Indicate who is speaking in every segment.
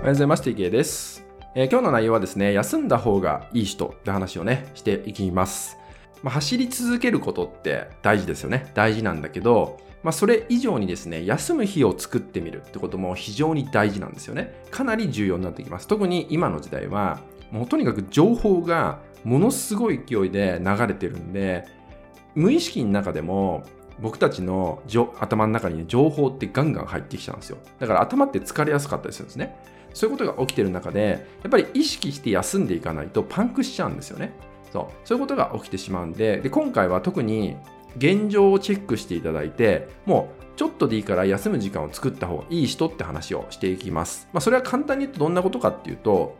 Speaker 1: おはようございます。TK です、えー今日の内容はですね、休んだ方がいい人って話をね、していきます。まあ、走り続けることって大事ですよね。大事なんだけど、まあ、それ以上にですね、休む日を作ってみるってことも非常に大事なんですよね。かなり重要になってきます。特に今の時代は、もうとにかく情報がものすごい勢いで流れてるんで、無意識の中でも僕たちの頭の中に、ね、情報ってガンガン入ってきちゃうんですよ。だから頭って疲れやすかったりするんですね。そういうことが起きてる中で、やっぱり意識して休んでいかないとパンクしちゃうんですよね。そうそういうことが起きてしまうんでで、今回は特に現状をチェックしていただいて、もうちょっとでいいから休む時間を作った方がいい人って話をしていきます。まあ、それは簡単に言うとどんなことかっていうと、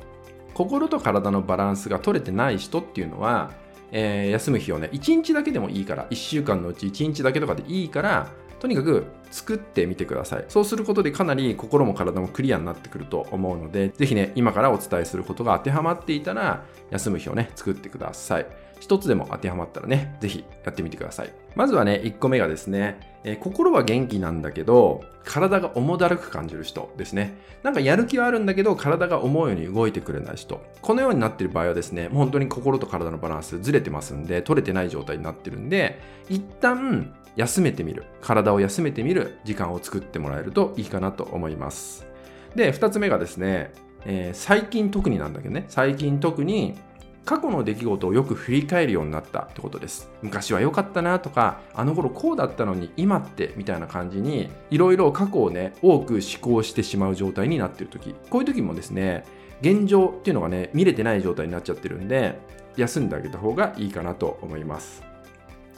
Speaker 1: 心と体のバランスが取れてない人っていうのは、えー休む日をね、1日だけでもいいから、1週間のうち1日だけとかでいいから、とにかく作ってみてください。そうすることでかなり心も体もクリアになってくると思うので、ぜひね、今からお伝えすることが当てはまっていたら、休む日をね、作ってください。一つでも当てはまったらね、ぜひやってみてください。まずはね、1個目がですね、えー心は元気なんだけど、体が重だるく感じる人ですね。なんかやる気はあるんだけど、体が思うように動いてくれない人。このようになっている場合はですね、本当に心と体のバランスずれてますんで、取れてない状態になってるんで、一旦休めてみる。体を休めてみる時間を作ってもらえるといいかなと思います。で、二つ目がですね、えー最近特になんだけどね、最近特に過去の出来事をよく振り返るようになったってことです。昔は良かったなとか、あの頃こうだったのに今ってみたいな感じに、いろいろ過去をね、多く思考してしまう状態になってる時こういう時もですね、現状っていうのがね、見れてない状態になっちゃってるんで、休んであげた方がいいかなと思います。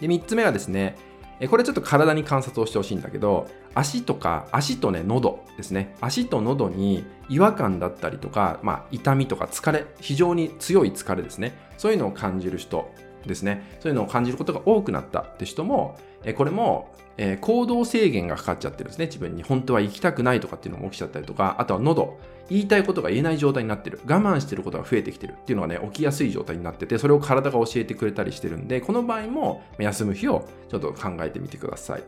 Speaker 1: で、3つ目はですね、えこれちょっと体に観察をしてほしいんだけど、足とか、足とね、喉ですね。足と喉に違和感だったりとか、まあ、痛みとか疲れ、非常に強い疲れですね。そういうのを感じる人ですね。そういうのを感じることが多くなったって人も、えこれも、え行動制限がかかっちゃってるんですね。自分に本当は行きたくないとかっていうのも起きちゃったりとか、あとは喉、言いたいことが言えない状態になってる。我慢してることが増えてきてるっていうのがね、起きやすい状態になってて、それを体が教えてくれたりしてるんで、この場合も休む日をちょっと考えてみてください。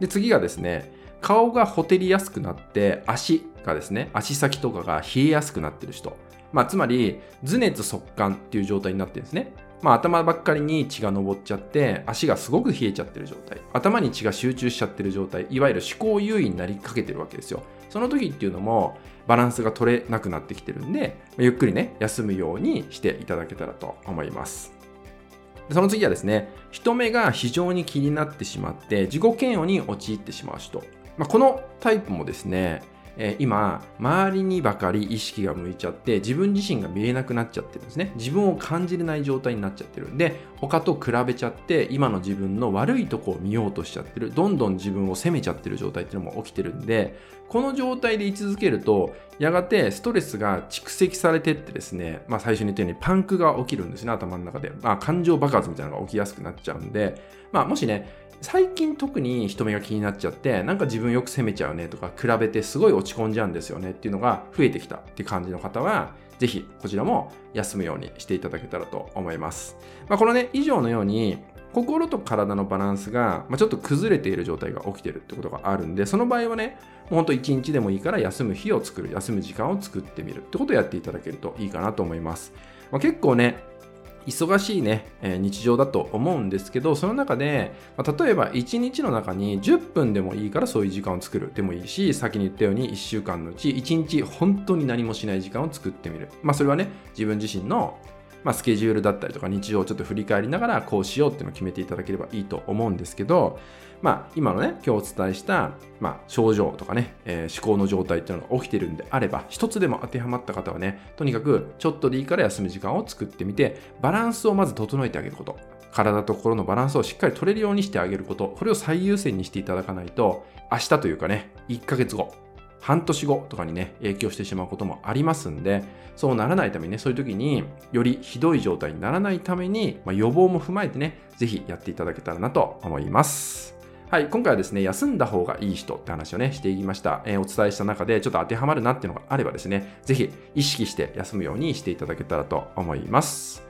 Speaker 1: で、次がですね、顔がほてりやすくなって、足がですね、足先とかが冷えやすくなってる人。まあ、つまり、頭熱速乾っていう状態になってるんですね。まあ、頭ばっかりに血が上っちゃって、足がすごく冷えちゃってる状態。頭に血が集中しちゃってる状態。いわゆる思考優位になりかけてるわけですよ。その時っていうのも、バランスが取れなくなってきてるんで、ゆっくりね、休むようにしていただけたらと思います。その次はですね、人目が非常に気になってしまって、自己嫌悪に陥ってしまう人。まあ、このタイプもですね、え今、周りにばかり意識が向いちゃって、自分自身が見えなくなっちゃってるんですね。自分を感じれない状態になっちゃってるんで、他と比べちゃって、今の自分の悪いとこを見ようとしちゃってる。どんどん自分を責めちゃってる状態っていうのも起きてるんで、この状態で居続けると、やがてストレスが蓄積されてってですね、まあ最初に言ったようにパンクが起きるんですね、頭の中で。まあ感情爆発みたいなのが起きやすくなっちゃうんで、まあもしね、最近特に人目が気になっちゃって、なんか自分よく責めちゃうねとか、比べてすごい落ち込んじゃうんですよねっていうのが増えてきたっていう感じの方は、ぜひこちらも休むようにしていただけたらと思います。まあこのね、以上のように、心と体のバランスが、まあ、ちょっと崩れている状態が起きてるってことがあるんで、その場合はね、もうほんと1日でもいいから休む日を作る、休む時間を作ってみるってことをやっていただけるといいかなと思います。まあ、結構ね、忙しいね、え日常だと思うんですけど、その中で、ま例えば1日の中に10分でもいいからそういう時間を作るでもいいし、先に言ったように1週間のうち1日本当に何もしない時間を作ってみる。まあそれはね、自分自身のまあ、スケジュールだったりとか日常をちょっと振り返りながらこうしようっていうのを決めていただければいいと思うんですけど、まあ、今のね今日お伝えした、まあ、症状とかね、えー思考の状態っていうのが起きてるんであれば一つでも当てはまった方はねとにかくちょっとでいいから休む時間を作ってみてバランスをまず整えてあげること。体と心のバランスをしっかり取れるようにしてあげること。これを最優先にしていただかないと明日というかね1ヶ月後。半年後とかにね、影響してしまうこともありますんで、そうならないためにね、そういう時によりひどい状態にならないために、まあ、予防も踏まえてね、ぜひやっていただけたらなと思います。はい、今回はですね、休んだ方がいい人って話をね、していきました。えーお伝えした中でちょっと当てはまるなっていうのがあればですね、ぜひ意識して休むようにしていただけたらと思います。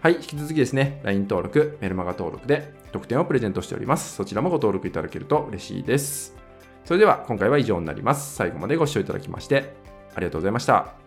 Speaker 1: はい、引き続きですね、LINE 登録、メルマガ登録で特典をプレゼントしております。そちらもご登録いただけると嬉しいです。それでは今回は以上になります。最後までご視聴いただきましてありがとうございました。